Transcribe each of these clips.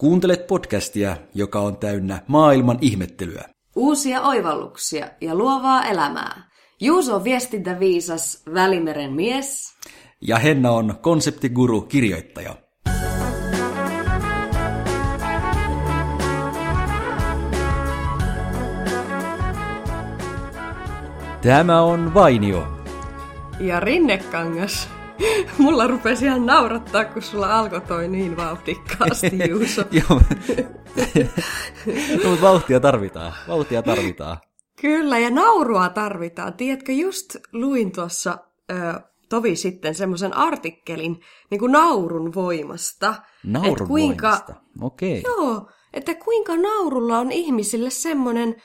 Kuuntelet podcastia, joka on täynnä maailman ihmettelyä. Uusia oivalluksia ja luovaa elämää. Juuso on viestintäviisas Välimeren mies. Ja Henna on konseptiguru kirjoittaja. Tämä on Vainio. Ja Rinnekangas. Mulla rupesi ihan naurattaa, kun sulla alkoi toi niin vauhdikkaasti, Juuso. Joo. no, mutta vauhtia tarvitaan. Vauhtia tarvitaan. Kyllä, ja naurua tarvitaan. Tiedätkö, just luin tuossa ö, tovi sitten semmoisen artikkelin niin kuin naurun voimasta. Naurun kuinka, voimasta? Okei. Okay. Joo, että kuinka naurulla on ihmisille semmoinen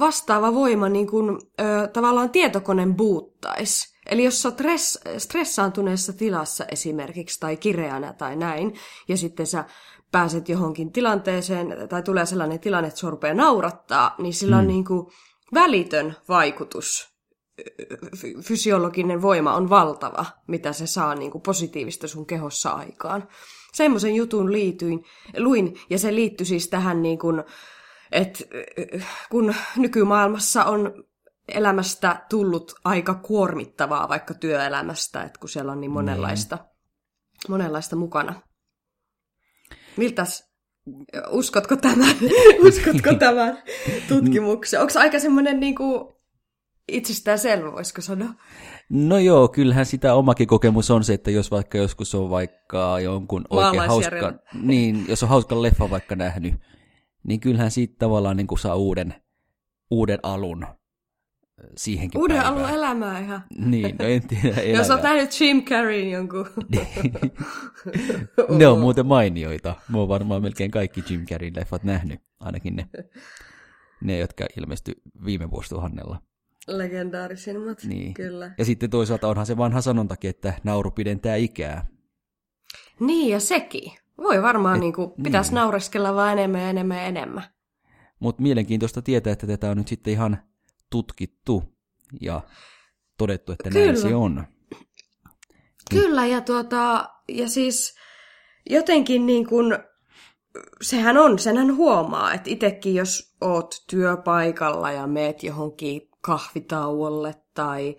vastaava voima niin kuin ö, tavallaan tietokoneen buuttaisi. Eli jos olet res, stressaantuneessa tilassa esimerkiksi tai kireänä tai näin, ja sitten sä pääset johonkin tilanteeseen, tai tulee sellainen tilanne, että sua rupeaa naurattaa, niin sillä on mm. niin kuin välitön vaikutus. Fysiologinen voima on valtava, mitä se saa niin kuin positiivista sun kehossa aikaan. Semmoisen jutun liityin, luin, ja se liittyi siis tähän, niin kuin, että kun nykymaailmassa on elämästä tullut aika kuormittavaa vaikka työelämästä, että kun siellä on niin monenlaista, niin. monenlaista mukana. Miltäs, uskotko tämän, uskotko tämän tutkimuksen? Onko aika semmoinen niin kuin itsestäänselvä, voisiko sanoa? No joo, kyllähän sitä omakin kokemus on se, että jos vaikka joskus on vaikka jonkun oikein hauska, niin jos on hauska leffa vaikka nähnyt, niin kyllähän siitä tavallaan niin kuin saa uuden, uuden alun siihenkin Uuden päivään. alun elämää ihan. Niin, no en tiedä elämää. Jos olet nähnyt Jim Carreyn jonkun. ne on muuten mainioita. Mä oon varmaan melkein kaikki Jim Carreyn leffat nähnyt, ainakin ne, ne jotka ilmestyi viime vuosituhannella. Legendaarisimmat, niin. kyllä. Ja sitten toisaalta onhan se vanha sanontakin, että nauru pidentää ikää. Niin, ja sekin. Voi varmaan, Et, niin kuin, pitäisi niin. naureskella vaan enemmän ja enemmän ja enemmän. Mutta mielenkiintoista tietää, että tätä on nyt sitten ihan tutkittu ja todettu, että Kyllä. näin se on. Kyllä, ja, tuota, ja siis jotenkin niin kuin, sehän on, senhän huomaa, että itsekin jos oot työpaikalla ja meet johonkin kahvitauolle tai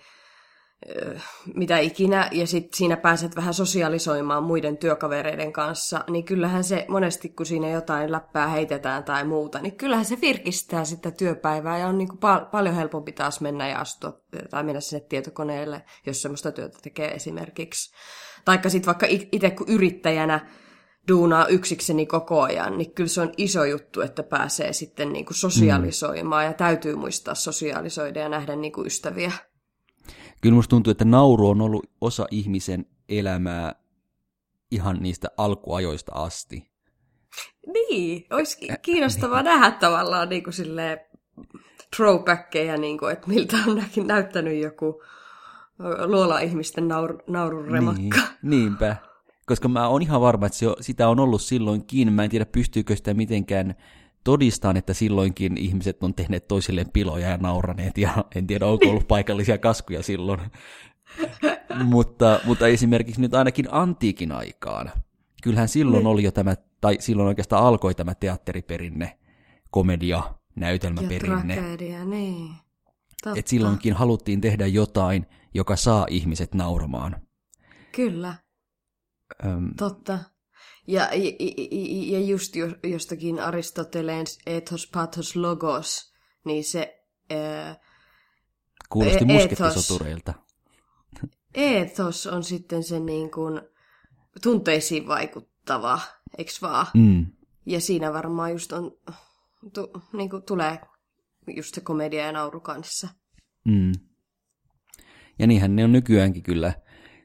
mitä ikinä, ja sitten siinä pääset vähän sosialisoimaan muiden työkavereiden kanssa, niin kyllähän se monesti, kun siinä jotain läppää heitetään tai muuta, niin kyllähän se virkistää sitä työpäivää ja on niin kuin pal- paljon helpompi taas mennä ja astua tai mennä sinne tietokoneelle, jos semmoista työtä tekee esimerkiksi. Taikka sitten vaikka itse kun yrittäjänä duunaa yksikseni koko ajan, niin kyllä se on iso juttu, että pääsee sitten niin kuin sosialisoimaan mm. ja täytyy muistaa sosialisoida ja nähdä niin kuin ystäviä kyllä musta tuntuu, että nauru on ollut osa ihmisen elämää ihan niistä alkuajoista asti. Niin, olisi kiinnostavaa nähdä tavallaan niin kuin silleen throwbackkejä, niin kuin, että miltä on näyttänyt joku luola-ihmisten naur, naurun remakka. Niin, niinpä, koska mä oon ihan varma, että se, sitä on ollut silloinkin. Mä en tiedä, pystyykö sitä mitenkään todistaan, että silloinkin ihmiset on tehneet toisilleen piloja ja nauraneet, ja en tiedä, onko ollut paikallisia kaskuja silloin. mutta, mutta esimerkiksi nyt ainakin antiikin aikaan, kyllähän silloin niin. oli jo tämä, tai silloin oikeastaan alkoi tämä teatteriperinne, komedia, näytelmäperinne. Ja tragedia, niin. Et silloinkin haluttiin tehdä jotain, joka saa ihmiset nauramaan. Kyllä. Öm, Totta. Ja, ja just jostakin Aristoteleen ethos, pathos, logos, niin se... Ää, Kuulosti e- muskettisotureilta. Ethos on sitten se niin kuin tunteisiin vaikuttava, eikö vaan? Mm. Ja siinä varmaan just on, tu, niin kuin tulee just se komedia ja nauru kanssa. Mm. Ja niinhän ne on nykyäänkin kyllä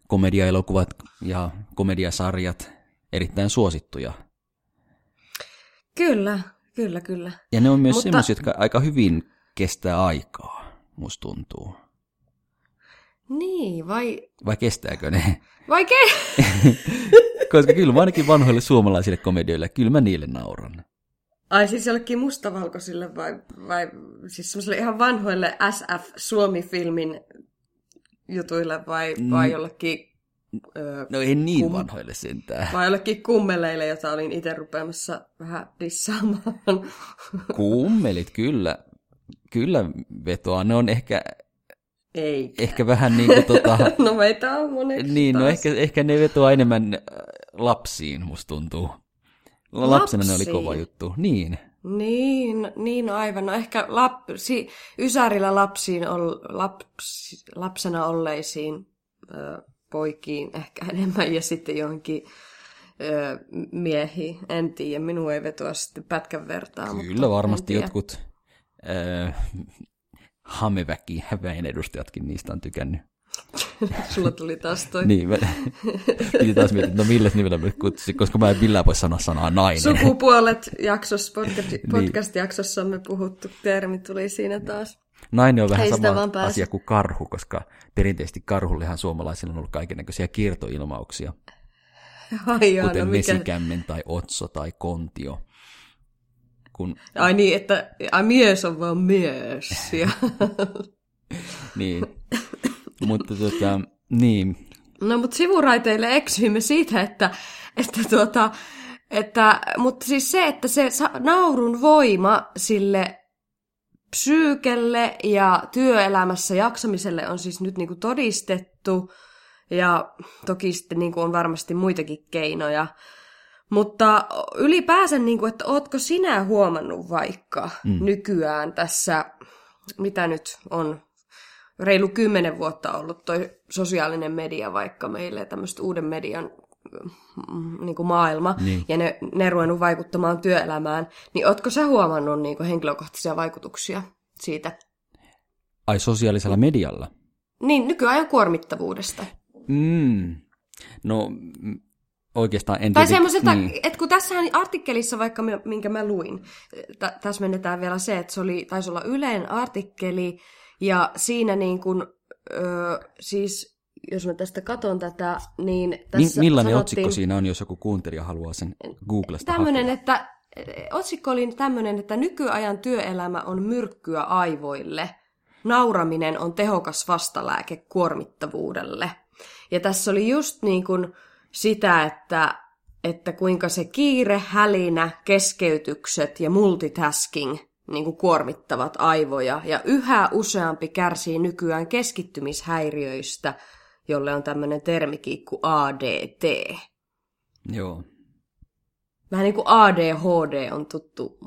komediaelokuvat ja komediasarjat erittäin suosittuja. Kyllä, kyllä, kyllä. Ja ne on myös Mutta... semmoisia, jotka aika hyvin kestää aikaa, musta tuntuu. Niin, vai... Vai kestääkö ne? Vai ke... Koska kyllä ainakin vanhoille suomalaisille komedioille, kyllä mä niille nauran. Ai siis jollekin mustavalkoisille vai, vai siis semmoisille ihan vanhoille SF Suomi-filmin jutuille vai, mm. vai jollekin Öö, No ei niin vanhoille sentään. vai jollekin kummeleille, jota olin itse rupeamassa vähän dissaamaan. Kummelit, kyllä. Kyllä vetoaa. Ne on ehkä, ei. ehkä vähän niin kuin tota... No meitä on moneksi niin, no taas. ehkä, ehkä ne vetoaa enemmän lapsiin, musta tuntuu. Lapsena ne oli Lapsiin? kova juttu. Niin. Niin, niin aivan. No ehkä lapsi, Ysärillä lapsiin, ol, lapsi, lapsena olleisiin ö, poikiin ehkä enemmän ja sitten johonkin ö, miehiin. En tiedä, minun ei vetoa sitten pätkän vertaa. Kyllä varmasti jotkut äh, hameväki, väen edustajatkin niistä on tykännyt. Sulla tuli taas toi Niin, mä, piti taas miettiä, no millä nimellä mä kutsusin, koska mä en millään voi sanoa sanaa nainen. sukupuolet jaksossa, podcast, Niin. podcast-jaksossamme puhuttu termi tuli siinä taas. Nainen on vähän Ei sama asia kuin karhu, koska perinteisesti karhullehan suomalaisilla on ollut kaikennäköisiä kiertoilmauksia, Ai, jaa, kuten no mikä... mesikämmen tai otso tai kontio. Kun, Ai niin, että ai, mies on vaan mies. Ja... niin. Mutta tota, niin, No mutta sivuraiteille eksyimme siitä, että, että tuota, että, mutta siis se, että se naurun voima sille psyykelle ja työelämässä jaksamiselle on siis nyt niinku todistettu, ja toki sitten niinku on varmasti muitakin keinoja. Mutta ylipäänsä, niinku, että ootko sinä huomannut vaikka mm. nykyään tässä, mitä nyt on reilu kymmenen vuotta ollut toi sosiaalinen media vaikka meille, tämmöistä uuden median niin kuin maailma, Niin. ja ne, ne ruvennut vaikuttamaan työelämään, niin ootko sä huomannut niin kuin henkilökohtaisia vaikutuksia siitä? ai sosiaalisella medialla. Niin, nykyajan kuormittavuudesta. Mm. No, mm, oikeastaan en Tai semmoisesta, niin. että kun tässähän artikkelissa vaikka, mi- minkä mä luin, tä- täsmennetään vielä se, että se oli, taisi olla Yleen artikkeli, ja siinä niin kuin, ö, siis jos mä tästä katon tätä, niin tässä millainen sanottiin, otsikko siinä on, jos joku kuuntelija haluaa sen Googlesta Tämmöinen, hakea? että otsikko oli tämmöinen, että nykyajan työelämä on myrkkyä aivoille. Nauraminen on tehokas vastalääke kuormittavuudelle. Ja tässä oli just niin kuin sitä, että, että kuinka se kiire, hälinä, keskeytykset ja multitasking niin kuin kuormittavat aivoja. Ja yhä useampi kärsii nykyään keskittymishäiriöistä, jolle on tämmöinen termikin kuin ADT. Joo. Vähän niin kuin ADHD on tuttu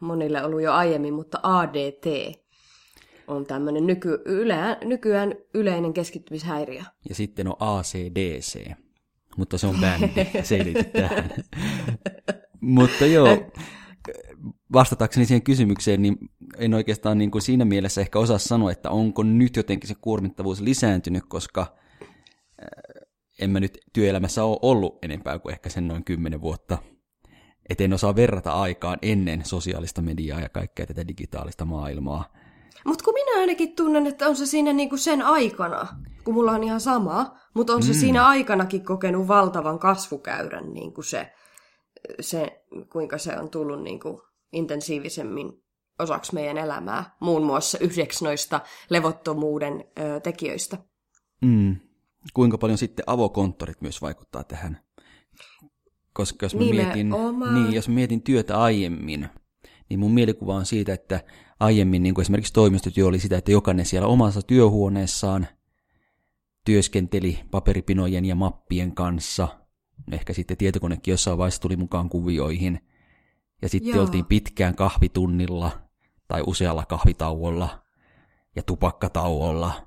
monille ollut jo aiemmin, mutta ADT on tämmöinen nyky, yle, nykyään yleinen keskittymishäiriö. Ja sitten on ACDC, mutta se on bändi, se ei liity tähän. mutta joo, vastatakseni siihen kysymykseen, niin en oikeastaan niin kuin siinä mielessä ehkä osaa sanoa, että onko nyt jotenkin se kuormittavuus lisääntynyt, koska äh, en mä nyt työelämässä ole ollut enempää kuin ehkä sen noin kymmenen vuotta. Et en osaa verrata aikaan ennen sosiaalista mediaa ja kaikkea tätä digitaalista maailmaa. Mutta kun minä ainakin tunnen, että on se siinä niinku sen aikana, kun mulla on ihan sama, mutta on se siinä aikanakin kokenut valtavan kasvukäyrän niinku se, se, kuinka se on tullut niinku intensiivisemmin osaksi meidän elämää, muun muassa yhdeksi noista levottomuuden ö, tekijöistä. Mm. Kuinka paljon sitten avokonttorit myös vaikuttaa tähän? Koska jos mä, mietin, niin, jos mä mietin työtä aiemmin, niin mun mielikuva on siitä, että aiemmin niin kuin esimerkiksi toimistotyö oli sitä, että jokainen siellä omassa työhuoneessaan työskenteli paperipinojen ja mappien kanssa. Ehkä sitten tietokonekin jossain vaiheessa tuli mukaan kuvioihin. Ja sitten Joo. oltiin pitkään kahvitunnilla tai usealla kahvitauolla ja tupakkatauolla.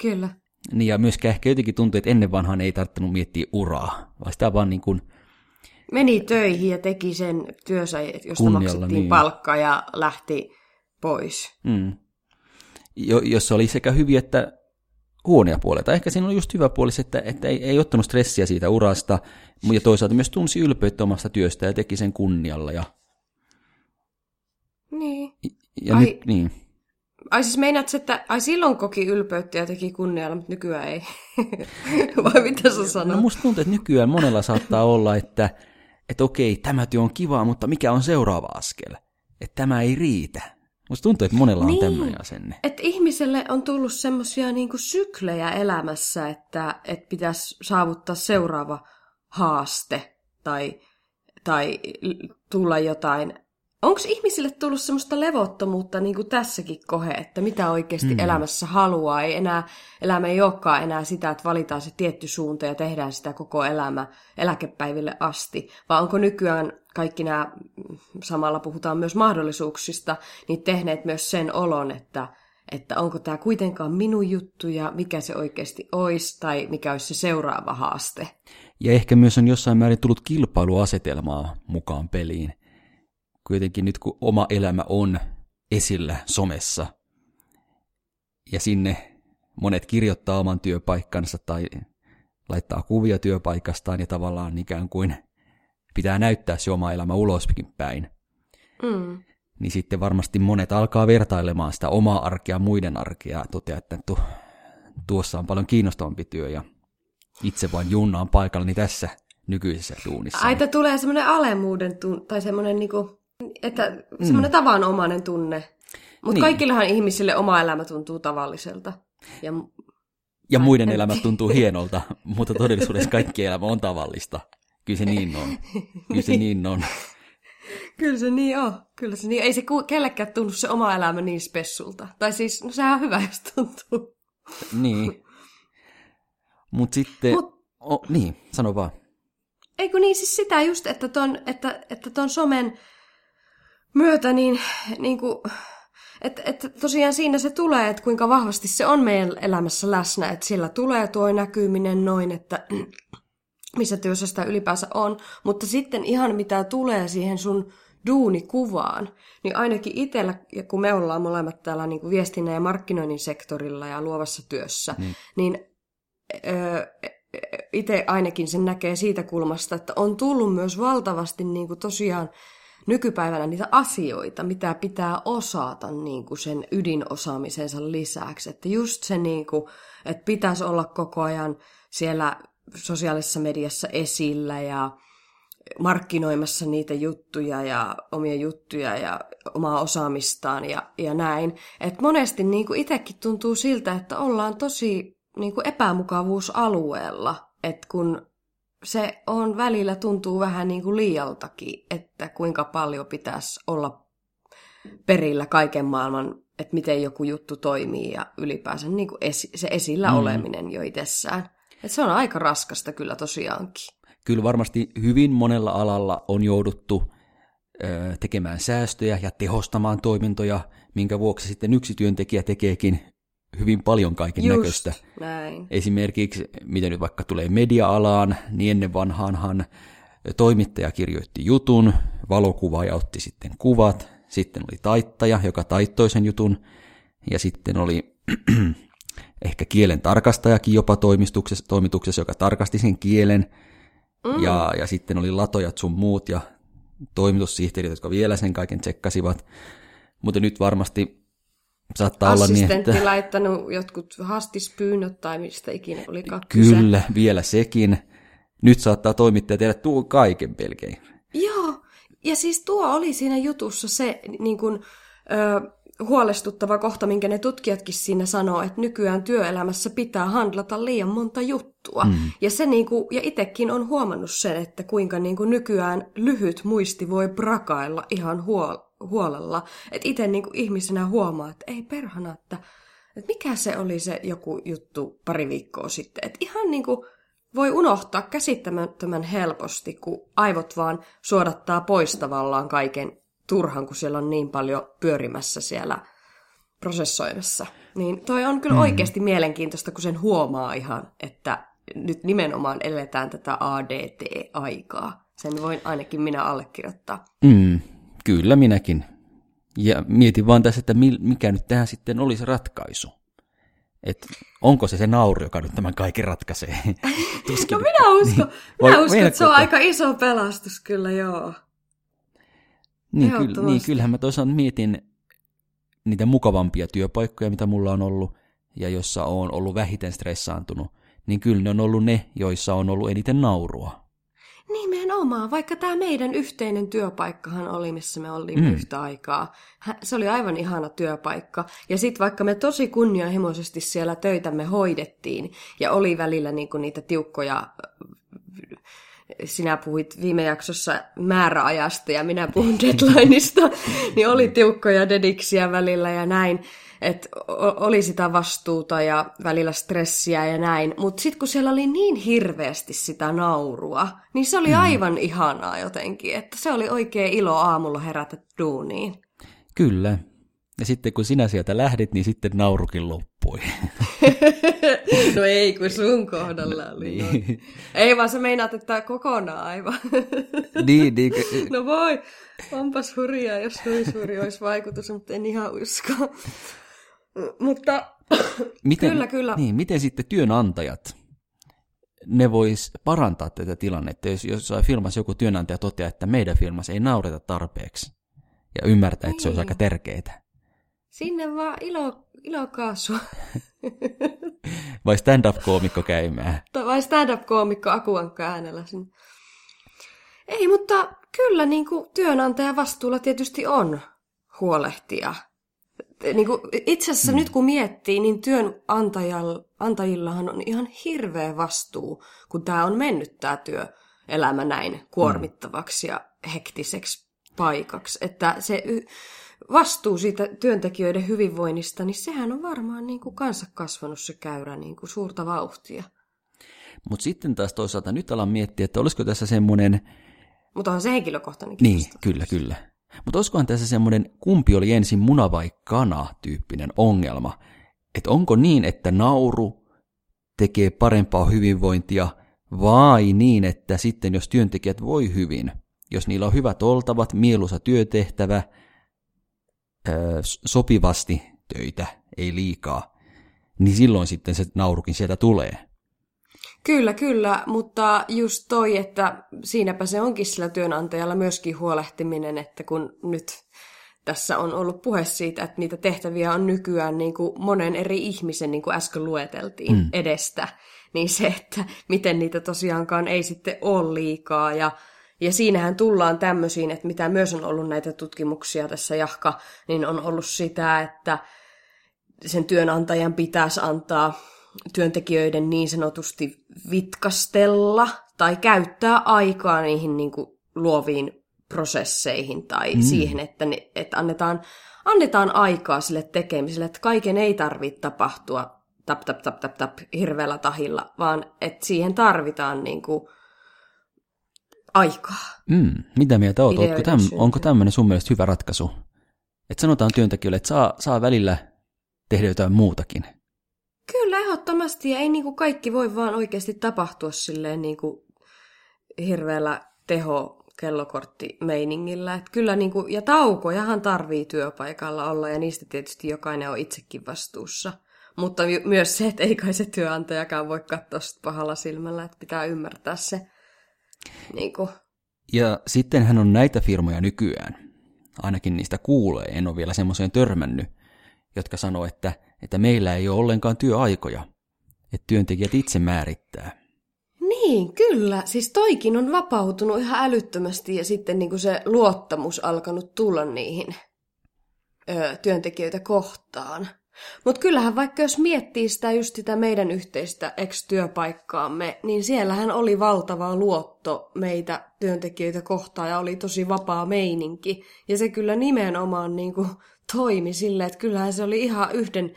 Kyllä. Niin ja myöskään ehkä jotenkin tuntui, että ennen vanhaan ei tarvinnut miettiä uraa, vaan sitä vaan niin kuin, Meni töihin ja teki sen työnsä, josta Kunnialla, maksettiin niin. palkkaa ja lähti pois. mm, jo, jossa oli sekä hyviä että huonoja puolia. Tai ehkä siinä oli just hyvä puoli se, että, että ei, ei ottanut stressiä siitä urasta, ja toisaalta myös tunsi ylpeyttä omasta työstä ja teki sen kunnialla. Ja, Niin. ja Ai- nyt, niin. Ai siis meinaat, että ai silloin koki ylpeyttä ja teki kunnialla, mutta nykyään ei. Vai mitä sä No sanot? musta tuntuu, että nykyään monella saattaa olla, että, että okei, tämä työ on kivaa, mutta mikä on seuraava askel? Että tämä ei riitä. Musta tuntuu, että monella on Niin. tämmöinen asenne. Että ihmiselle on tullut semmoisia niinku syklejä elämässä, että, että pitäisi saavuttaa seuraava haaste tai, tai tulla jotain. Onko ihmisille tullut semmoista levottomuutta niin kuin tässäkin kohe, että mitä oikeasti mm. elämässä haluaa? Ei enää, elämä ei olekaan enää sitä, että valitaan se tietty suunta ja tehdään sitä koko elämä eläkepäiville asti, vaan onko nykyään kaikki nämä, samalla puhutaan myös mahdollisuuksista, niin tehneet myös sen olon, että, että onko tämä kuitenkaan minun juttu ja mikä se oikeasti olisi tai mikä olisi se seuraava haaste. Ja ehkä myös on jossain määrin tullut kilpailuasetelmaa mukaan peliin. Kuitenkin nyt kun oma elämä on esillä somessa ja sinne monet kirjoittaa oman työpaikkansa tai laittaa kuvia työpaikastaan ja tavallaan ikään kuin pitää näyttää se oma elämä uloskin päin, Mm. niin sitten varmasti monet alkaa vertailemaan sitä omaa arkea muiden arkea ja toteaa, että tu, tuossa on paljon kiinnostavampi työ ja itse vain junnaan paikallani tässä nykyisessä duunissa. Aita tulee semmoinen alemmuuden tunne, tai semmoinen niinku, että semmoinen mm. tavanomainen tunne. Mutta Niin. kaikillehan ihmisille oma elämä tuntuu tavalliselta. Ja Ja muiden elämä tuntuu hienolta, mutta todellisuudessa kaikki elämä on tavallista. Kyllä se niin on. Kyllä se niin on. kyllä se niin on. Kyllä se niin. Ei se kellekään tunnu se oma elämä niin spessulta. Tai siis, no sehän on hyvä, jos tuntuu. Niin. Mutta sitten... Mut- O, niin, sano vaan. Eikö niin siis sitä just, että ton, että, että ton somen myötä niin, niin kuin, että, että tosiaan siinä se tulee, että kuinka vahvasti se on meidän elämässä läsnä, että sillä tulee tuo näkyminen noin, että missä työssä sitä ylipäänsä on, mutta sitten ihan mitä tulee siihen sun duunikuvaan, niin ainakin itsellä, ja kun me ollaan molemmat täällä niin kuin viestinnän ja markkinoinnin sektorilla ja luovassa työssä, Niin. niin, niin öö, itse ainakin sen näkee siitä kulmasta, että on tullut myös valtavasti niin kuin tosiaan nykypäivänä niitä asioita, mitä pitää osata niin kuin sen ydinosaamisensa lisäksi. Että just se, niin kuin, että pitäisi olla koko ajan siellä sosiaalisessa mediassa esillä ja markkinoimassa niitä juttuja ja omia juttuja ja omaa osaamistaan ja, ja näin. Et monesti niin kuin itsekin tuntuu siltä, että ollaan tosi niin kuin epämukavuusalueella, että kun se on välillä tuntuu vähän niin kuin liialtakin, että kuinka paljon pitäisi olla perillä kaiken maailman, että miten joku juttu toimii ja ylipäänsä niin kuin esi- se esillä Mm. oleminen jo itsessään. Et se on aika raskasta kyllä tosiaankin. Kyllä varmasti hyvin monella alalla on jouduttu ö, tekemään säästöjä ja tehostamaan toimintoja, minkä vuoksi sitten yksi työntekijä tekeekin hyvin paljon kaiken näköistä. Näin. Esimerkiksi, mitä nyt vaikka tulee media-alaan, niin ennen vanhaanhan toimittaja kirjoitti jutun, valokuvaaja otti sitten kuvat, sitten oli taittaja, joka taittoi sen jutun, ja sitten oli ehkä kielen tarkastajakin jopa toimituksessa, toimituksessa joka tarkasti sen kielen, mm. ja, ja sitten oli latojat sun muut ja toimitussihteerit, jotka vielä sen kaiken tsekkasivat. Mutta nyt varmasti saattaa olla niin, Assistentti että... laittanut jotkut hastispyynnöt tai mistä ikinä olikaan kyse. Kyllä, vielä sekin. Nyt saattaa toimittaja tehdä tuo kaiken pelkein. Joo, ja siis tuo oli siinä jutussa se niin kuin, ö, huolestuttava kohta, minkä ne tutkijatkin siinä sanoo, että nykyään työelämässä pitää handlata liian monta juttua. Mm. Ja, se niin kuin, ja itsekin on huomannut sen, että kuinka niin kuin nykyään lyhyt muisti voi prakailla ihan huol- huolella. Että itse niin kuin ihmisenä huomaa, että ei perhana, että, että mikä se oli se joku juttu pari viikkoa sitten. Että ihan niin kuin voi unohtaa käsittämättömän helposti, kun aivot vaan suodattaa pois tavallaan kaiken turhan, kun siellä on niin paljon pyörimässä siellä prosessoimassa. Niin toi on kyllä mm. oikeasti mielenkiintoista, kun sen huomaa ihan, että nyt nimenomaan eletään tätä ADT-aikaa. Sen voin ainakin minä allekirjoittaa. Mm, kyllä minäkin. Ja mietin vaan tässä, että mikä nyt tähän sitten olisi ratkaisu. Et onko se se nauru, joka nyt tämän kaiken ratkaisee? Tuskin. No minä uskon, niin. minä uskon että se on aika iso pelastus kyllä, joo. Niin, kyllä, niin kyllähän mä toisaalta mietin niitä mukavampia työpaikkoja, mitä mulla on ollut, ja jossa on ollut vähiten stressaantunut, niin kyllä ne on ollut ne, joissa on ollut eniten naurua. Nimenomaan, vaikka tämä meidän yhteinen työpaikkahan oli, missä me olimme mm. yhtä aikaa. Se oli aivan ihana työpaikka. Ja sitten vaikka me tosi kunnianhimoisesti siellä töitämme hoidettiin, ja oli välillä niinku niitä tiukkoja sinä puhuit viime jaksossa määräajasta ja minä puhun deadlineista, niin oli tiukkoja dediksiä välillä ja näin että oli sitä vastuuta ja välillä stressiä ja näin. Mutta sitten kun siellä oli niin hirveästi sitä naurua, niin se oli mm. aivan ihanaa jotenkin. Että se oli oikein ilo aamulla herätä duuniin. Kyllä. Ja sitten kun sinä sieltä lähdit, niin sitten naurukin loppui. no ei, kun sun kohdalla oli. No. niin. No. Ei vaan sä meinaat, että kokonaan aivan. niin, niin. no voi, onpas hurjaa, jos noin suuri olisi vaikutus, mutta en ihan usko. Mutta miten, kyllä, kyllä. Niin, miten sitten työnantajat, ne vois parantaa tätä tilannetta, jos jossain firmassa joku työnantaja toteaa, että meidän firmassa ei naureta tarpeeksi ja ymmärtää, että niin. se olisi aika tärkeää. Sinne vaan ilo, ilokaasua. Vai stand-up-koomikko käymään? Vai stand-up-koomikko Akuankka äänellä sinne. Ei, mutta kyllä niin kuin työnantajan vastuulla tietysti on huolehtia niin kuin, itse asiassa mm. nyt kun miettii, niin työnantajillahan on ihan hirveä vastuu, kun tämä on mennyt tämä työelämä näin kuormittavaksi ja hektiseksi paikaksi. Että se vastuu siitä työntekijöiden hyvinvoinnista, niin sehän on varmaan niin kuin kanssa kasvanut se käyrä niin kuin suurta vauhtia. Mutta sitten taas toisaalta nyt alan miettiä, että olisiko tässä semmoinen... Mutta on se henkilökohtainen Niin, kyllä, kyllä. Mutta olisikohan tässä semmoinen kumpi oli ensin muna vai kana tyyppinen ongelma. Että onko niin, että nauru tekee parempaa hyvinvointia vai niin, että sitten jos työntekijät voi hyvin, jos niillä on hyvät oltavat, mieluisa työtehtävä, sopivasti töitä, ei liikaa, niin silloin sitten se naurukin sieltä tulee. Kyllä, kyllä, mutta just toi, että siinäpä se onkin sillä työnantajalla myöskin huolehtiminen, että kun nyt tässä on ollut puhe siitä, että niitä tehtäviä on nykyään niin kuin monen eri ihmisen, niin kuin äsken lueteltiin, mm. edestä, niin se, että miten niitä tosiaankaan ei sitten ole liikaa. Ja, ja siinähän tullaan tämmöisiin, että mitä myös on ollut näitä tutkimuksia tässä jahka, niin on ollut sitä, että sen työnantajan pitäisi antaa työntekijöiden niin sanotusti vitkastella tai käyttää aikaa niihin niin kuin luoviin prosesseihin tai mm. siihen, että, ne, että annetaan, annetaan aikaa sille tekemiselle, että kaiken ei tarvitse tapahtua tap, tap, tap, tap, tap hirveällä tahilla, vaan että siihen tarvitaan niin kuin aikaa. Mm. Mitä mieltä oot? Ootko täm, onko tämmöinen sun mielestä hyvä ratkaisu? Että sanotaan työntekijöille, että saa, saa välillä tehdä jotain muutakin. Kyllä, ehdottomasti. Ja ei niin kuin kaikki voi vaan oikeasti tapahtua silleen niin kuin hirveällä teho kellokorttimeiningillä. Että kyllä niin kuin, ja taukojahan tarvii työpaikalla olla ja niistä tietysti jokainen on itsekin vastuussa. Mutta myös se, että ei kai se työnantajakaan voi katsoa pahalla silmällä, että pitää ymmärtää se. Niin kuin. Ja sittenhän on näitä firmoja nykyään. Ainakin niistä kuulee, en ole vielä semmoiseen törmännyt, jotka sanoo, että että meillä ei ole ollenkaan työaikoja, että työntekijät itse määrittää. Niin, kyllä. Siis toikin on vapautunut ihan älyttömästi ja sitten niin kuin se luottamus alkanut tulla niihin ö, työntekijöitä kohtaan. Mutta kyllähän vaikka jos miettii sitä just sitä meidän yhteistä ex-työpaikkaamme, niin siellähän oli valtava luotto meitä työntekijöitä kohtaan ja oli tosi vapaa meininki. Ja se kyllä nimenomaan niin kuin toimi silleen, että kyllähän se oli ihan yhden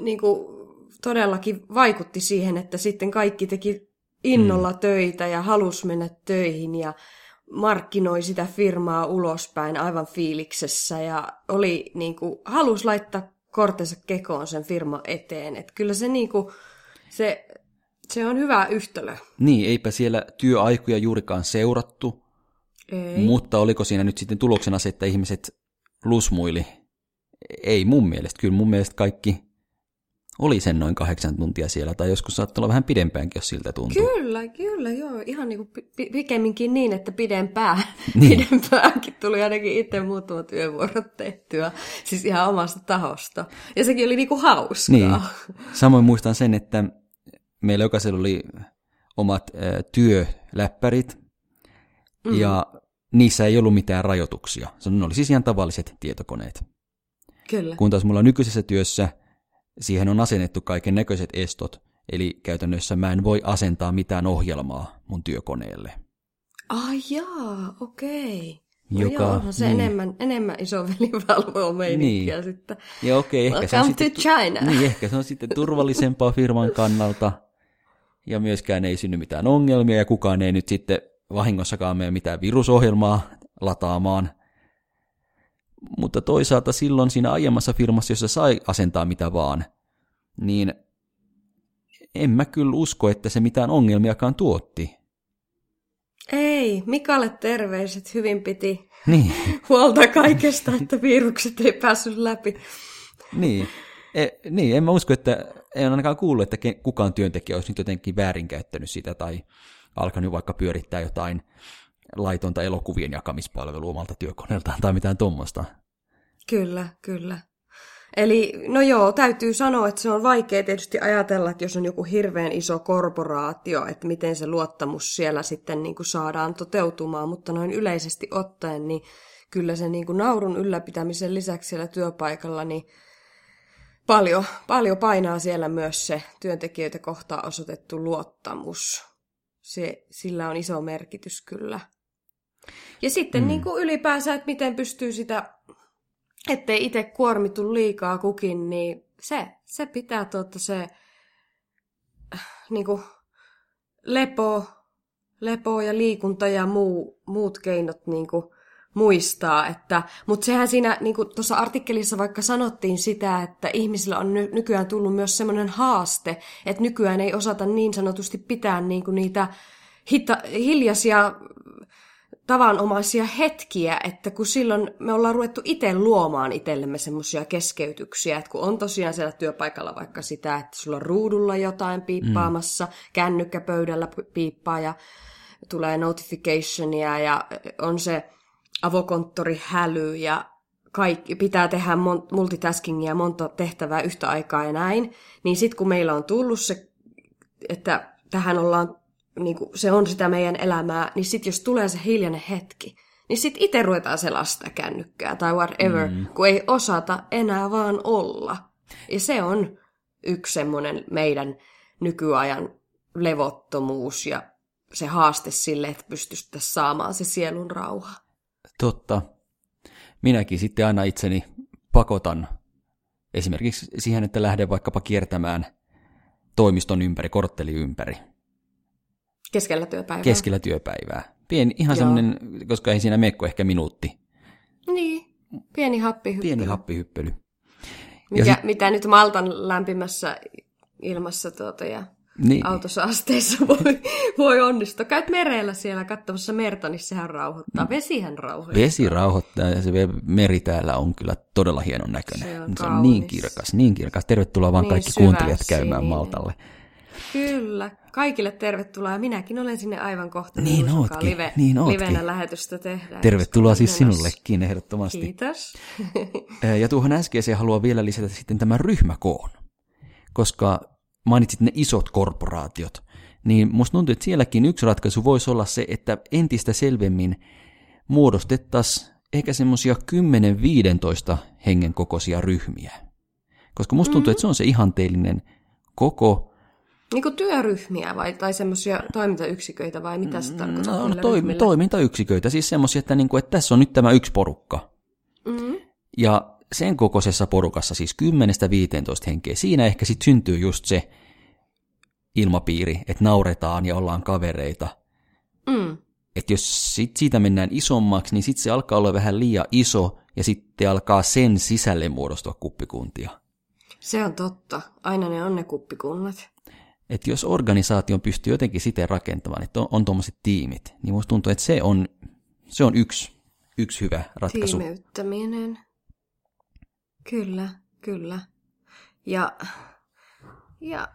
niin kuin, todellakin vaikutti siihen, että sitten kaikki teki innolla mm. töitä ja halus mennä töihin ja markkinoi sitä firmaa ulospäin aivan fiiliksessä ja oli niin kuin, halus laittaa kortensa kekoon sen firman eteen. Että kyllä se, niin kuin, se, se on hyvä yhtälö. Niin, eipä siellä työaikoja juurikaan seurattu, Ei. mutta oliko siinä nyt sitten tuloksena se, että ihmiset lusmuili? Ei mun mielestä. Kyllä mun mielestä kaikki oli sen noin kahdeksan tuntia siellä, tai joskus saattoi olla vähän pidempäänkin, jos siltä tuntuu. Kyllä, kyllä, joo. Ihan niin kuin pikemminkin niin, että pidempään. Niin. Pidempäänkin tuli ainakin itse muutama työvuorot tehtyä, siis ihan omasta tahosta. Ja sekin oli niin kuin hauskaa. Niin. Samoin muistan sen, että meillä jokaisella oli omat ä, työläppärit, Mm. Ja niissä ei ollut mitään rajoituksia. Ne oli siis ihan tavalliset tietokoneet. Kyllä. Kun taas mulla nykyisessä työssä siihen on asennettu kaiken näköiset estot, eli käytännössä mä en voi asentaa mitään ohjelmaa mun työkoneelle. Ai jaa, okei. No Joka, joo, onhan se niin. enemmän, enemmän isoveli valvoo meininkiä Niin. sitten. Ja okei, ehkä se on Welcome sitten, to China. Niin, ehkä se on sitten turvallisempaa firman kannalta, ja myöskään ei synny mitään ongelmia, ja kukaan ei nyt sitten vahingossakaan mene mitään virusohjelmaa lataamaan. Mutta toisaalta silloin siinä aiemmassa firmassa, jossa sai asentaa mitä vaan, niin en mä kyllä usko, että se mitään ongelmiakaan tuotti. Ei, Mikalle terveiset hyvin piti Niin, huolta kaikesta, että virukset ei päässyt läpi. niin. E, niin, en mä usko, että en ainakaan kuullut, että kukaan työntekijä olisi nyt jotenkin väärinkäyttänyt sitä tai alkanut vaikka pyörittää jotain laitonta elokuvien jakamispalvelua omalta työkoneeltaan tai mitään tuommoista. Kyllä, kyllä. Eli no joo, täytyy sanoa, että se on vaikea tietysti ajatella, että jos on joku hirveän iso korporaatio, että miten se luottamus siellä sitten niin kuin saadaan toteutumaan, mutta noin yleisesti ottaen, niin kyllä se niin kuin naurun ylläpitämisen lisäksi siellä työpaikalla, niin paljon, paljon painaa siellä myös se työntekijöitä kohtaan osoitettu luottamus. Se, sillä on iso merkitys kyllä. Ja sitten mm. niin kuin ylipäänsä, että miten pystyy sitä ettei itse kuormitu liikaa kukin, niin se, se pitää tuota se äh, niinku, lepo, lepo ja liikunta ja muu, muut keinot niinku, muistaa. Että, mutta sehän siinä niinku, tuossa artikkelissa vaikka sanottiin sitä, että ihmisillä on ny- nykyään tullut myös semmoinen haaste, että nykyään ei osata niin sanotusti pitää niinku, niitä hita, hiljaisia tavanomaisia hetkiä, että kun silloin me ollaan ruvettu itse luomaan itsellemme semmoisia keskeytyksiä, että kun on tosiaan siellä työpaikalla vaikka sitä, että sulla on ruudulla jotain piippaamassa, mm. kännykkä pöydällä piippaa ja tulee notificationia ja on se avokonttorihäly ja kaikki, pitää tehdä multitaskingia monta tehtävää yhtä aikaa ja näin, niin sitten kun meillä on tullut se, että tähän ollaan niin kuin se on sitä meidän elämää, niin sitten jos tulee se hiljainen hetki, niin sitten itse ruvetaan selasta kännykkää tai whatever, mm. kun ei osata enää vaan olla. Ja se on yksi semmoinen meidän nykyajan levottomuus ja se haaste sille, että pystyttäisiin saamaan se sielun rauha. Totta. Minäkin sitten aina itseni pakotan esimerkiksi siihen, että lähden vaikkapa kiertämään toimiston ympäri, kortteli ympäri. Keskellä työpäivää. Keskellä työpäivää. Pieni, ihan semmoinen, koska ei siinä mekko ehkä minuutti. Niin, pieni happihyppely. Pieni happihyppely. Mikä, Ja sit... Mitä nyt Maltan lämpimässä ilmassa tuota ja Niin, autosaasteissa voi, voi onnistua. Käyt merellä siellä katsomassa merta, niin sehän rauhoittaa. Vesihän rauhoittaa. vesi rauhoittaa ja se meri täällä on kyllä todella hienon näköinen. Se on se on niin kirkas, niin kirkas. Tervetuloa vaan Niin kaikki kuuntelijat käymään sininen. Maltalle. Kyllä. Kaikille tervetuloa. Ja minäkin olen sinne aivan kohta. Niin ootkin, Live, niin ootkin. Livenä lähetystä tehdään. Tervetuloa siis menossa. sinullekin ehdottomasti. Kiitos. Ja tuohon äskeiseen haluan vielä lisätä sitten tämän ryhmäkoon, koska mainitsit ne isot korporaatiot, niin musta tuntuu, että sielläkin yksi ratkaisu voisi olla se, että entistä selvemmin muodostettaisiin ehkä semmoisia 10-15 hengen kokoisia ryhmiä. Koska musta tuntuu, mm-hmm. että se on se ihanteellinen koko, Niin kuin työryhmiä vai, tai semmoisia toimintayksiköitä vai mitä se tarkoittaa? no, ryhmillä? toimintayksiköitä, siis semmoisia, että, niinku, että tässä on nyt tämä yksi porukka. Mm-hmm. Ja sen kokoisessa porukassa, siis 10-15 henkeä, siinä ehkä sitten syntyy just se ilmapiiri, että nauretaan ja ollaan kavereita. Mm. Että jos sit siitä mennään isommaksi, niin sitten se alkaa olla vähän liian iso, ja sitten alkaa sen sisälle muodostua kuppikuntia. Se on totta. Aina ne on ne kuppikunnat. Että jos organisaation pystyy jotenkin siten rakentamaan, että on, on tuommoiset tiimit, niin musta tuntuu, että se on, se on yksi, yksi hyvä ratkaisu. Tiimeyttäminen. Kyllä, kyllä. Ja, ja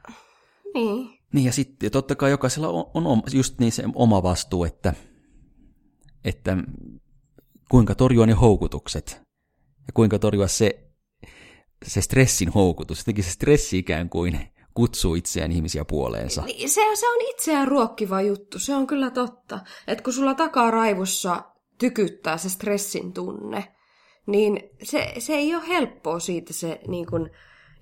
niin. Niin ja sitten totta kai jokaisella on, on just niin se oma vastuu, että, että kuinka torjua ne houkutukset ja kuinka torjua se, se stressin houkutus. Jotenkin se stressi ikään kuin kutsuu itseään ihmisiä puoleensa. Se, se on itseään ruokkiva juttu, se on kyllä totta. Että kun sulla takaraivossa tykyttää se stressin tunne, niin se, se ei ole helppoa siitä se niin kun,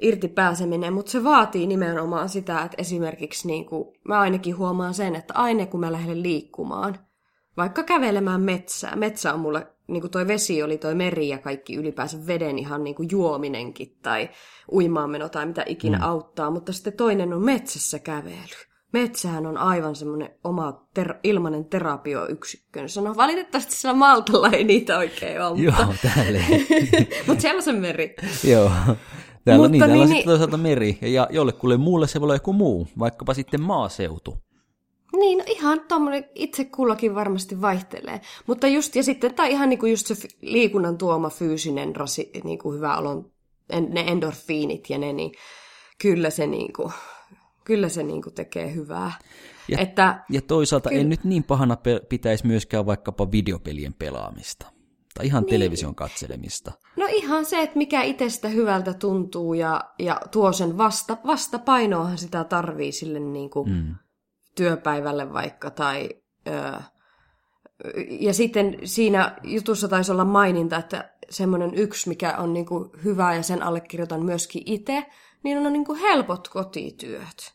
irti pääseminen, mutta se vaatii nimenomaan sitä, että esimerkiksi niin kun, mä ainakin huomaan sen, että aina kun mä lähden liikkumaan, vaikka kävelemään metsää, metsä on mulle, niin kuin toi vesi oli toi meri ja kaikki ylipäänsä veden ihan niin kuin juominenkin tai uimaanmeno tai mitä ikinä mm. auttaa, mutta sitten toinen on metsässä kävely. Metsähän on aivan semmoinen oma ter- ilmainen terapioyksikkö. Sano, valitettavasti siellä Maltalla ei niitä oikein ole, mutta, Joo, tälleen. mutta siellä on se meri. Joo. Täällä on, Mutta niin, täällä on niin- sitten toisaalta meri, ja jollekulle muulle se voi olla joku muu, vaikkapa sitten maaseutu. Niin, no ihan tommonen itse kullakin varmasti vaihtelee. Mutta just, ja sitten, tai ihan niinku just se liikunnan tuoma fyysinen rasi, niinku hyvä olon, ne endorfiinit ja ne, niin kyllä se niinku, kyllä se niinku tekee hyvää. Ja- että, Ja toisaalta Kyllä. en nyt niin pahana pe- pitäisi myöskään vaikkapa videopelien pelaamista. Tai ihan niin. television katselemista. no ihan se, että mikä itsestä hyvältä tuntuu ja, ja tuo sen vasta, vastapainoahan sitä tarvii sille niinku Mm. Työpäivälle vaikka tai... Öö, ja sitten siinä jutussa taisi olla maininta, että semmoinen yksi, mikä on niinku hyvä ja sen allekirjoitan myöskin itse, niin on niinku helpot kotityöt.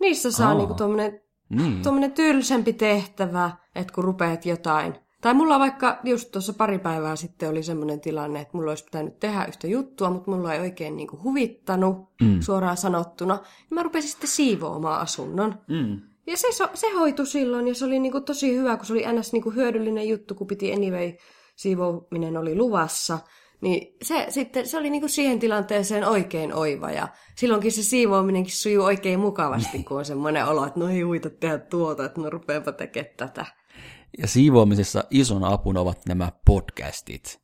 Niissä saa Aa. tuommoinen Niin. tuommoinen tylsempi tehtävä, että kun rupeat jotain. Tai mulla vaikka just tuossa pari päivää sitten oli semmoinen tilanne, että mulla olisi pitänyt tehdä yhtä juttua, mutta mulla ei oikein niinku huvittanut mm. suoraan sanottuna. Ja mä rupesin sitten siivoamaan asunnon. Mm. Ja se, se hoitui silloin ja se oli niinku tosi hyvä, kun se oli ns. Niinku hyödyllinen juttu, kun piti anyway siivoaminen oli luvassa. Niin se, sitten, se oli niinku siihen tilanteeseen oikein oiva ja silloinkin se siivoaminenkin sujuu oikein mukavasti, kun on semmoinen olo, että no ei uita tehdä tuota, että no rupeanpa tekemään tätä. Ja siivoamisessa isona apuna ovat nämä podcastit.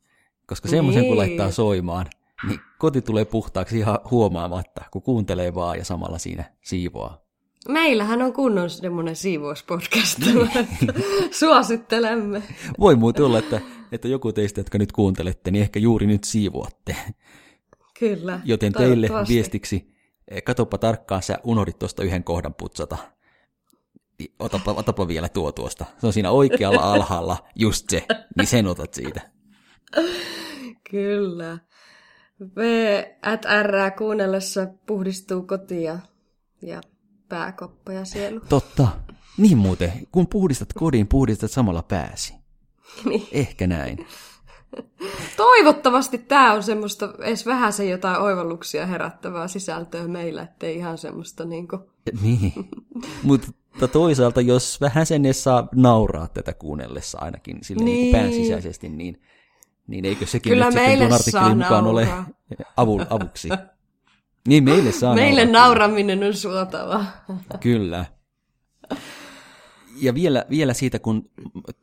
Koska semmoisen kun Niin. laittaa soimaan, niin koti tulee puhtaaksi ihan huomaamatta, kun kuuntelee vaan ja samalla siinä siivoaa. Meillähän on kunnon semmoinen siivouspodcast, että suosittelemme. Voi muuten olla, että, että joku teistä, jotka nyt kuuntelette, niin ehkä juuri nyt siivoatte. Kyllä. Joten teille viestiksi, eh, katoppa tarkkaan, sä unohdit tuosta yhden kohdan putsata. Otapa, otapa vielä tuo tuosta. Se on siinä oikealla alhaalla, just se, niin sen otat siitä. Kyllä. V at R kuunnellessa puhdistuu kotia ja pääkoppa ja sielu. Totta. Niin muuten, kun puhdistat kodin, puhdistat samalla pääsi. Niin. Ehkä näin. Toivottavasti tämä on semmoista edes vähän se jotain oivalluksia herättävää sisältöä meillä, ettei ihan semmoista niinku... Niin. Mutta toisaalta, jos vähän sen edes saa nauraa tätä kuunnellessa ainakin sille niin. Niin. Pään sisäisesti, niin, niin eikö sekin Kyllä nyt sitten tuon artikkelin mukaan ole nauraa. avu, avuksi? Niin, meille saa Meille nauraa. nauraminen on suotavaa. Kyllä. Ja vielä, vielä siitä, kun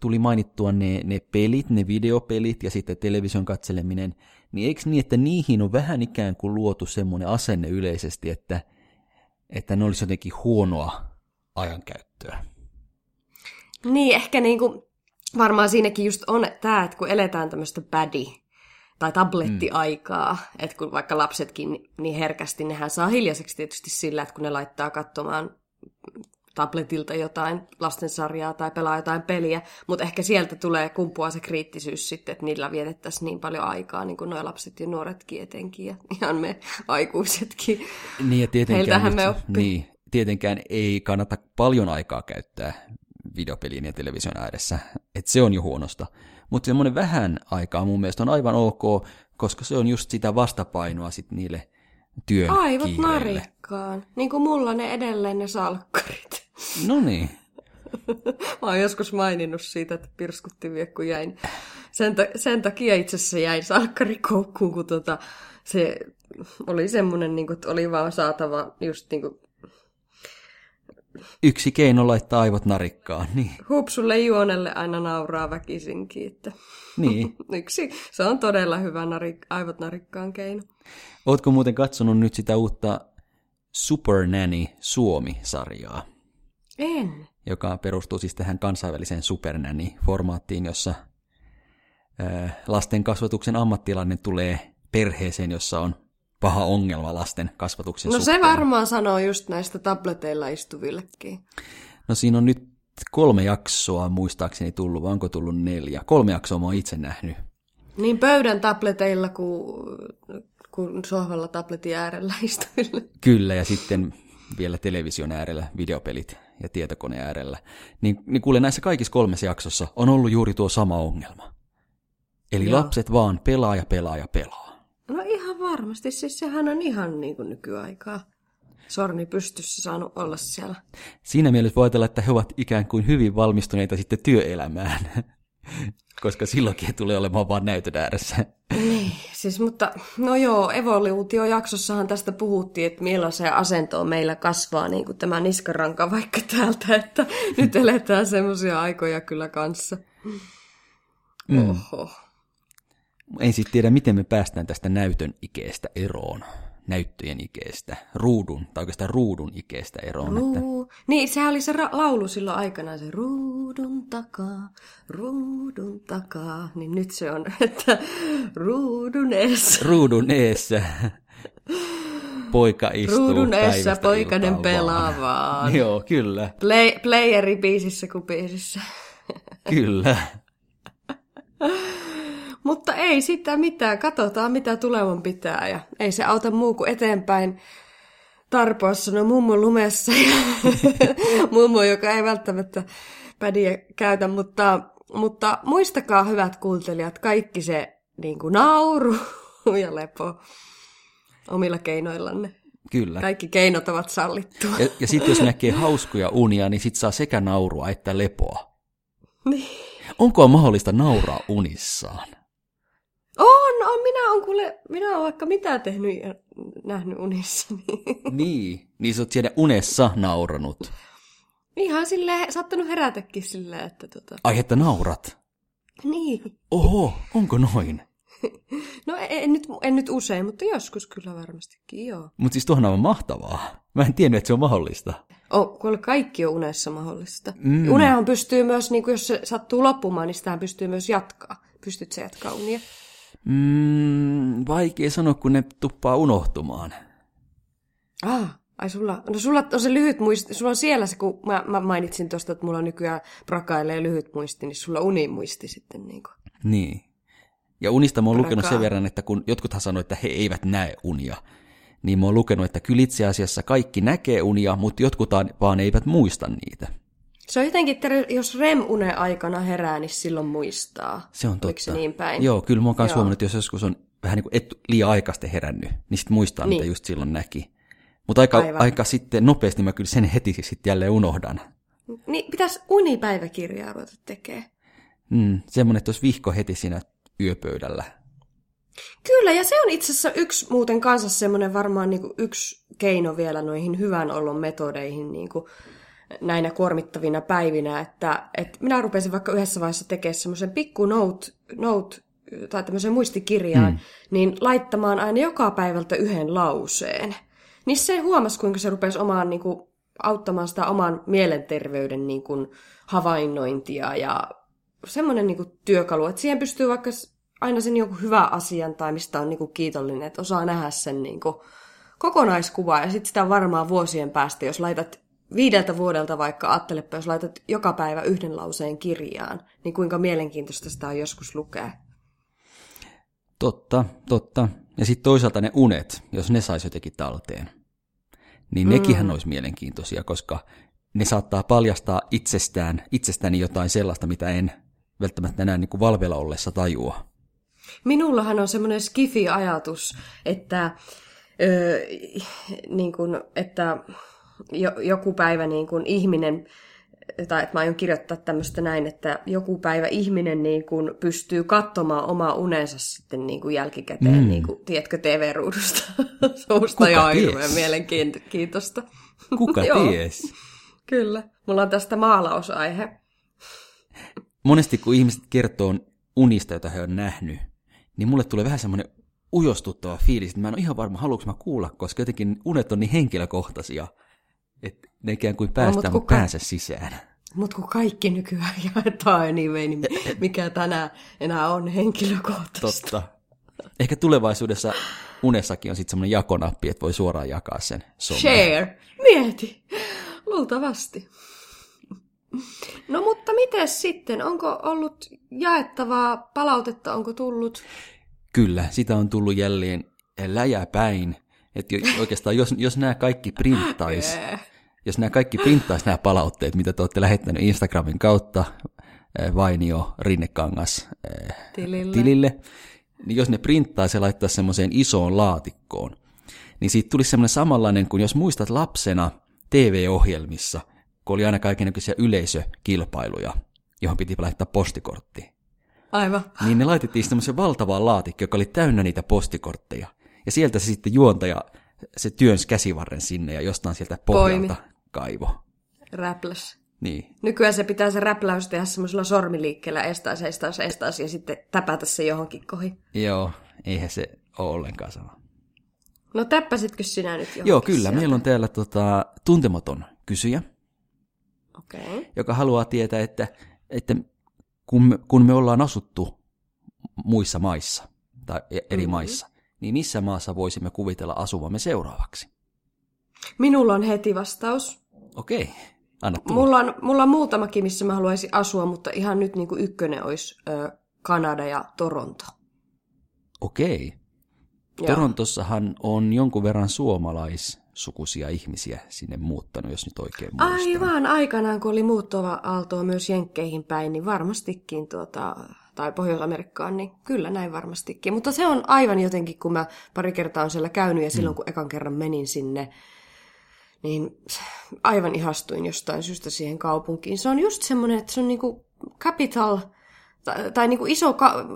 tuli mainittua ne, ne pelit, ne videopelit ja sitten television katseleminen, niin eikö niin, että niihin on vähän ikään kuin luotu semmoinen asenne yleisesti, että, että ne olisi jotenkin huonoa ajankäyttöä? Niin, ehkä niinku, varmaan siinäkin just on tämä, että kun eletään tämmöistä badi tai tablettiaikaa, mm. että kun vaikka lapsetkin niin herkästi, nehän saa hiljaiseksi tietysti sillä, että kun ne laittaa katsomaan tabletilta jotain lastensarjaa tai pelaa jotain peliä, mutta ehkä sieltä tulee kumpua se kriittisyys sitten, että niillä vietettäisiin niin paljon aikaa, niin kuin nuo lapset ja nuoretkin etenkin, ja ihan me aikuisetkin. Niin, ja tietenkään, Heiltähän me oppii. niin, tietenkään ei kannata paljon aikaa käyttää videopelien ja television ääressä, että se on jo huonosta. Mutta semmoinen vähän aikaa mun mielestä on aivan ok, koska se on just sitä vastapainoa sit niille työn Aivot kiireille. narikkaan. Niin kuin mulla ne edelleen ne salkkarit. No niin. Mä oon joskus maininnut siitä, että pirskutti vie, kun jäin. Sen, ta- sen takia itse asiassa jäin salkkarikoukkuun, kun tota, se oli semmoinen, niin kuin, että oli vaan saatava just niin kuin, Yksi keino laittaa aivot narikkaan, niin. hupsulle juonelle aina nauraa väkisinkin. Että niin. yksi, se on todella hyvä narik- aivot narikkaan keino. Ootko muuten katsonut nyt sitä uutta Super Nanny Suomi-sarjaa? En. joka perustuu siis tähän kansainväliseen supernanny-formaattiin, jossa ää, lasten kasvatuksen ammattilainen tulee perheeseen, jossa on paha ongelma lasten kasvatuksen No suhteen. se varmaan sanoo just näistä tableteilla istuvillekin. No siinä on nyt kolme jaksoa muistaakseni tullut, vai onko tullut neljä? Kolme jaksoa mä oon itse nähnyt. Niin pöydän tableteilla kuin, kuin sohvalla tabletin äärellä istuville. Kyllä, ja sitten vielä television äärellä, videopelit ja tietokone äärellä. Niin, niin kuule, näissä kaikissa kolmessa jaksossa on ollut juuri tuo sama ongelma. Eli Joo. lapset vaan pelaa ja pelaa ja pelaa. No ihan varmasti, siis sehän on ihan niin kuin nykyaikaa. Sormi pystyssä saanut olla siellä. Siinä mielessä voi ajatella, että he ovat ikään kuin hyvin valmistuneita sitten työelämään, koska silloinkin tulee olemaan vaan näytön ääressä. Niin, siis mutta no joo, evoluutiojaksossahan tästä puhuttiin, että millaiseen asentoon meillä kasvaa niin kuin tämä niskaranka vaikka täältä, että nyt eletään semmoisia aikoja kyllä kanssa. Mm. Oho. En sitten tiedä, miten me päästään tästä näytön ikeestä eroon, näyttöjen ikeestä, ruudun, tai oikeastaan ruudun ikeestä eroon. Että, Ruu... Niin, sehän oli se ra- laulu silloin aikanaan, se ruudun takaa, ruudun takaa. Niin nyt se on, että ruudun eessä. ruudun eessä poika istuu Ruudun eessä poikainen pelaa vaan. Joo, kyllä, Play, playeri biisissä kuin biisissä. kyllä. Ei sitä mitään, katsotaan mitä tulevan pitää ja ei se auta muu kuin eteenpäin tarpoa sanoi mummo lumessa ja mummo, joka ei välttämättä pädiä käytä, mutta, mutta muistakaa hyvät kuuntelijat, kaikki se niin kuin nauru ja lepo omilla keinoillanne. Kyllä. Kaikki keinot ovat sallittua. Ja, ja sitten jos näkee hauskoja unia, niin sit saa sekä naurua että lepoa. Niin. Onko mahdollista nauraa unissaan? On, on, minä on kuule, minä olen vaikka mitä tehnyt ja nähnyt unissani. Niin. Niin sä oot siellä unessa nauranut. Ihan silleen, saattanut herätäkin silleen, että tota... Ai että naurat. Niin. Oho, onko noin? No en, nyt, en nyt usein, mutta joskus kyllä varmastikin, joo. Mutta siis tuohon on mahtavaa. Mä en tiennyt, että se on mahdollista. Oh, kuule, kaikki on unessa mahdollista. Mm. Unehan pystyy myös, niin kuin jos se sattuu loppumaan, niin sitähän pystyy myös jatkaa. Pystyt se jatkaa unia? Mm, vaikea sanoa, kun ne tuppaa unohtumaan. Ah, ai sulla, no sulla on se lyhyt muisti, sulla on siellä se, kun mä, mä mainitsin tuosta, että mulla nykyään prakailee lyhyt muisti, niin sulla unimuisti sitten niin kuin. Niin. Ja unista mä oon lukenut Todellakaan. sen verran, että kun jotkuthan sanoo, että he eivät näe unia, niin mä oon lukenut, että kyllä itse asiassa kaikki näkee unia, mutta jotkut vaan eivät muista niitä. Se on jotenkin, että jos REM-unen aikana herää, niin silloin muistaa. Se on Oliko totta. se niin päin? Joo, kyllä mä oon Joo. huomannut, että jos joskus on vähän niin kuin et, liian aikaisesti herännyt, niin sitten muistaa, niin. mitä just silloin näki. Mutta aika, Aivan. aika sitten nopeasti mä kyllä sen heti sitten jälleen unohdan. Niin pitäisi unipäiväkirjaa ruveta tekemään. Mm, semmoinen, että olisi vihko heti siinä yöpöydällä. Kyllä, ja se on itse asiassa yksi muuten kanssa semmoinen varmaan niin kuin yksi keino vielä noihin hyvän olon metodeihin niin kuin näinä kuormittavina päivinä, että, että minä rupesin vaikka yhdessä vaiheessa tekemään semmoisen pikku note, note tai tämmöisen muistikirjaan, mm. niin laittamaan aina joka päivältä yhden lauseen. Niin se huomasi, kuinka se rupesi omaan niin kuin, auttamaan sitä oman mielenterveyden niin kuin, havainnointia ja semmoinen niin kuin, työkalu, että siihen pystyy vaikka aina sen joku hyvä asian tai mistä on niin kuin, kiitollinen, että osaa nähdä sen niin kuin, kokonaiskuvaa ja sitten sitä varmaan vuosien päästä, jos laitat viideltä vuodelta vaikka, ajattelepa, jos laitat joka päivä yhden lauseen kirjaan, niin kuinka mielenkiintoista sitä on joskus lukea. Totta, totta. Ja sitten toisaalta ne unet, jos ne saisi jotenkin talteen, niin nekinhän olisi mielenkiintoisia, koska ne saattaa paljastaa itsestään, itsestäni jotain sellaista, mitä en välttämättä enää niin kuin valvella ollessa tajua. Minullahan on semmoinen skifi-ajatus, että, öö, niin kun, että jo, joku päivä niin kun ihminen, tai että mä aion kirjoittaa tämmöistä näin, että joku päivä ihminen niin kun pystyy katsomaan omaa unensa sitten niin kuin jälkikäteen, mm. niin kuin, tiedätkö, TV-ruudusta. Suusta ja hirveän mielenkiintoista. Kuka ties? Kyllä. Mulla on tästä maalausaihe. Monesti kun ihmiset kertoo unista, joita he on nähnyt, niin mulle tulee vähän semmoinen ujostuttava fiilis, että mä en ole ihan varma, haluanko mä kuulla, koska jotenkin unet on niin henkilökohtaisia, että ne ikään kuin päästää mut mun kuka- päänsä sisään. Mutta kun kaikki nykyään jaetaan anyway, niin mikä tänään enää on henkilökohtaista. Totta. Ehkä tulevaisuudessa unessakin on sitten semmoinen jakonappi, että voi suoraan jakaa sen someen. Share. Mieti. Luultavasti. No mutta miten sitten? Onko ollut jaettavaa palautetta? Onko tullut? Kyllä, sitä on tullut jälleen läjäpäin. Että oikeastaan jos, jos nämä kaikki printtaisi, jos nämä kaikki printtaisi nämä palautteet, mitä te olette lähettänyt Instagramin kautta, eh, Vainio Rinnekangas eh, Tilille. tilille, niin jos ne printtaisi ja laittaisi semmoiseen isoon laatikkoon, niin siitä tulisi semmoinen samanlainen kuin jos muistat lapsena TV-ohjelmissa, kun oli aina kaikenlaisia yleisökilpailuja, johon piti laittaa postikortti. Aivan. Niin ne laitettiin semmoisen valtavaan laatikkoon, joka oli täynnä niitä postikortteja. Ja sieltä se sitten juontaja, se työnsi käsivarren sinne ja jostain sieltä pohjalta kaivo. Räpläs. Niin. Nykyään se pitää se räpläys tehdä semmoisella sormiliikkeellä, estaas, estaas, estaas, ja sitten täpätä se johonkin kohi. Joo, eihän se ole ollenkaan sama. No täppäsitkö sinä nyt johonkin Joo, kyllä. sieltä? Meillä on täällä tota, tuntematon kysyjä. Okay. joka haluaa tietää, että, että kun, me, kun me ollaan asuttu muissa maissa tai eri Mhm. mm-hmm. maissa, niin missä maassa voisimme kuvitella asuvamme seuraavaksi? Minulla on heti vastaus. Okei, anna tulla. Mulla on, mulla on muutamakin, missä mä haluaisin asua, mutta ihan nyt niin kuin ykkönen olisi ö, Kanada ja Toronto. Okei. Joo. Torontossahan on jonkun verran suomalaissukuisia ihmisiä sinne muuttanut, jos nyt oikein muistan. Aivan, aikanaan kun oli muuttova aaltoa myös Jenkkeihin päin, niin varmastikin tuota, tai Pohjois-Amerikkaan, niin kyllä näin varmastikin. Mutta se on aivan jotenkin, kun mä pari kertaa on siellä käynyt ja silloin kun ekan kerran menin sinne, niin aivan ihastuin jostain syystä siihen kaupunkiin. Se on just semmoinen, että se on niinku capital, tai, tai niinku iso, ka-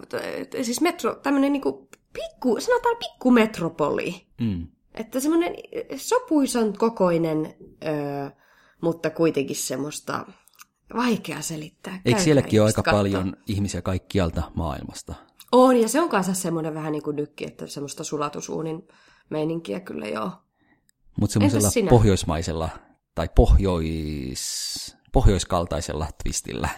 siis metro, tämmöinen niinku pikku, sanotaan pikkumetropoli. Mm. Että semmoinen sopuisan kokoinen, öö, mutta kuitenkin semmoista vaikea selittää. Eikö Käykää sielläkin ole aika kattoo. paljon ihmisiä kaikkialta maailmasta? On, ja se on kanssa semmoinen vähän niin kuin nykki, että semmoista sulatusuunin meininkiä kyllä joo. Mutta semmoisella pohjoismaisella tai pohjois, pohjoiskaltaisella twistillä.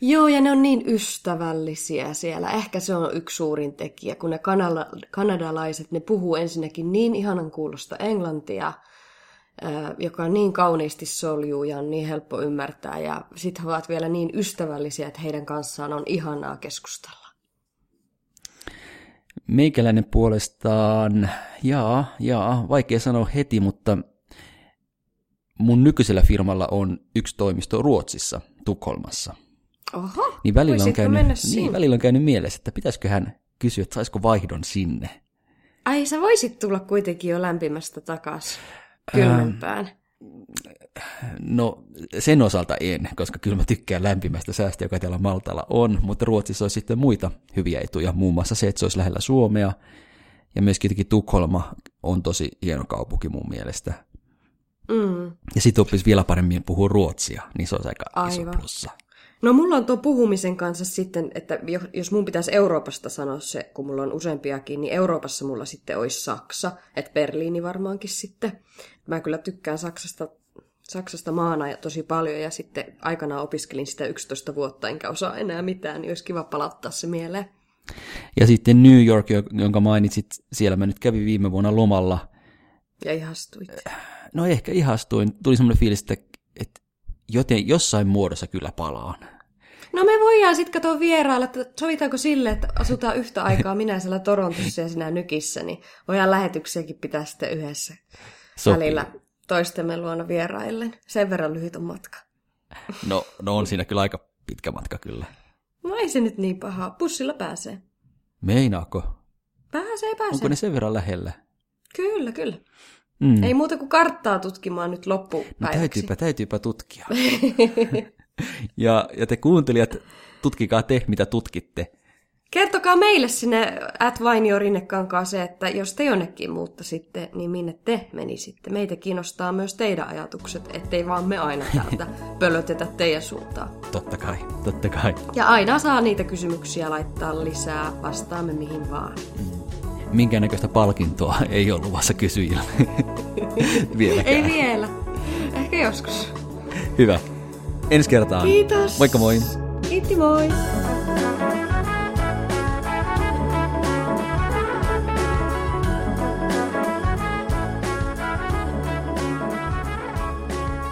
Joo, ja ne on niin ystävällisiä siellä. Ehkä se on yksi suurin tekijä, kun ne kanala, kanadalaiset, ne puhuu ensinnäkin niin ihanan kuulosta englantia, joka on niin kauniisti soljuu ja on niin helppo ymmärtää. Ja sitten he ovat vielä niin ystävällisiä, että heidän kanssaan on ihanaa keskustella. Meikäläinen puolestaan, jaa, jaa, vaikea sanoa heti, mutta mun nykyisellä firmalla on yksi toimisto Ruotsissa, Tukholmassa. Oho, Niin välillä on, käynyt, mennä niin, välillä on käynyt mielessä, että pitäisikö hän kysyä, että saisiko vaihdon sinne. Ai, sä voisit tulla kuitenkin jo lämpimästä takas kylmempään. No sen osalta en, koska kyllä mä tykkään lämpimästä säästä, joka täällä Maltalla on, mutta Ruotsissa olisi sitten muita hyviä etuja, muun muassa se, että se olisi lähellä Suomea, ja myöskin Tukholma on tosi hieno kaupunki mun mielestä. Mm. Ja sitten oppisi vielä paremmin puhua ruotsia, niin se olisi aika iso Aivan. plussa. No mulla on tuo puhumisen kanssa sitten, että jo- jos mun pitäisi Euroopasta sanoa se, kun mulla on useampiakin, niin Euroopassa mulla sitten olisi Saksa, että Berliini varmaankin sitten. Mä kyllä tykkään Saksasta, Saksasta maana ja tosi paljon ja sitten aikanaan opiskelin sitä 11 vuotta enkä osaa enää mitään, niin olisi kiva palauttaa se mieleen. Ja sitten New York, jo- jonka mainitsit, siellä mä nyt kävin viime vuonna lomalla. Ja ihastuit. No ehkä ihastuin, tuli semmoinen fiilis, että, että joten, jossain muodossa kyllä palaan. No me voidaan sitten katsoa vierailla, että sovitaanko sille, että asutaan yhtä aikaa minä siellä Torontossa ja sinä Nykissä, niin voidaan lähetyksiäkin pitää sitten yhdessä Sopii. välillä toistemme luona vieraillen. Sen verran lyhyt on matka. No, no on siinä kyllä aika pitkä matka kyllä. No ei se nyt niin pahaa. Bussilla pääsee. Meinaako? Pääsee, pääsee. Onko ne sen verran lähellä? Kyllä, kyllä. Mm. Ei muuta kuin karttaa tutkimaan nyt No loppupäiväksi. täytyypä, täytyypä tutkia. ja, ja te kuuntelijat, tutkikaa te, mitä tutkitte. Kertokaa meille sinne at Vainio se, että jos te jonnekin muuttaisitte, niin minne te menisitte. Meitä kiinnostaa myös teidän ajatukset, ettei vaan me aina täältä pölötetä teidän suuntaan. Totta kai, totta kai. Ja aina saa niitä kysymyksiä laittaa lisää, vastaamme mihin vaan. Minkäännäköistä palkintoa ei ole luvassa kysyjille. Vieläkään. Ei vielä. Ehkä joskus. Hyvä ensi kertaan. Kiitos. Moikka moi. Kiitti moi.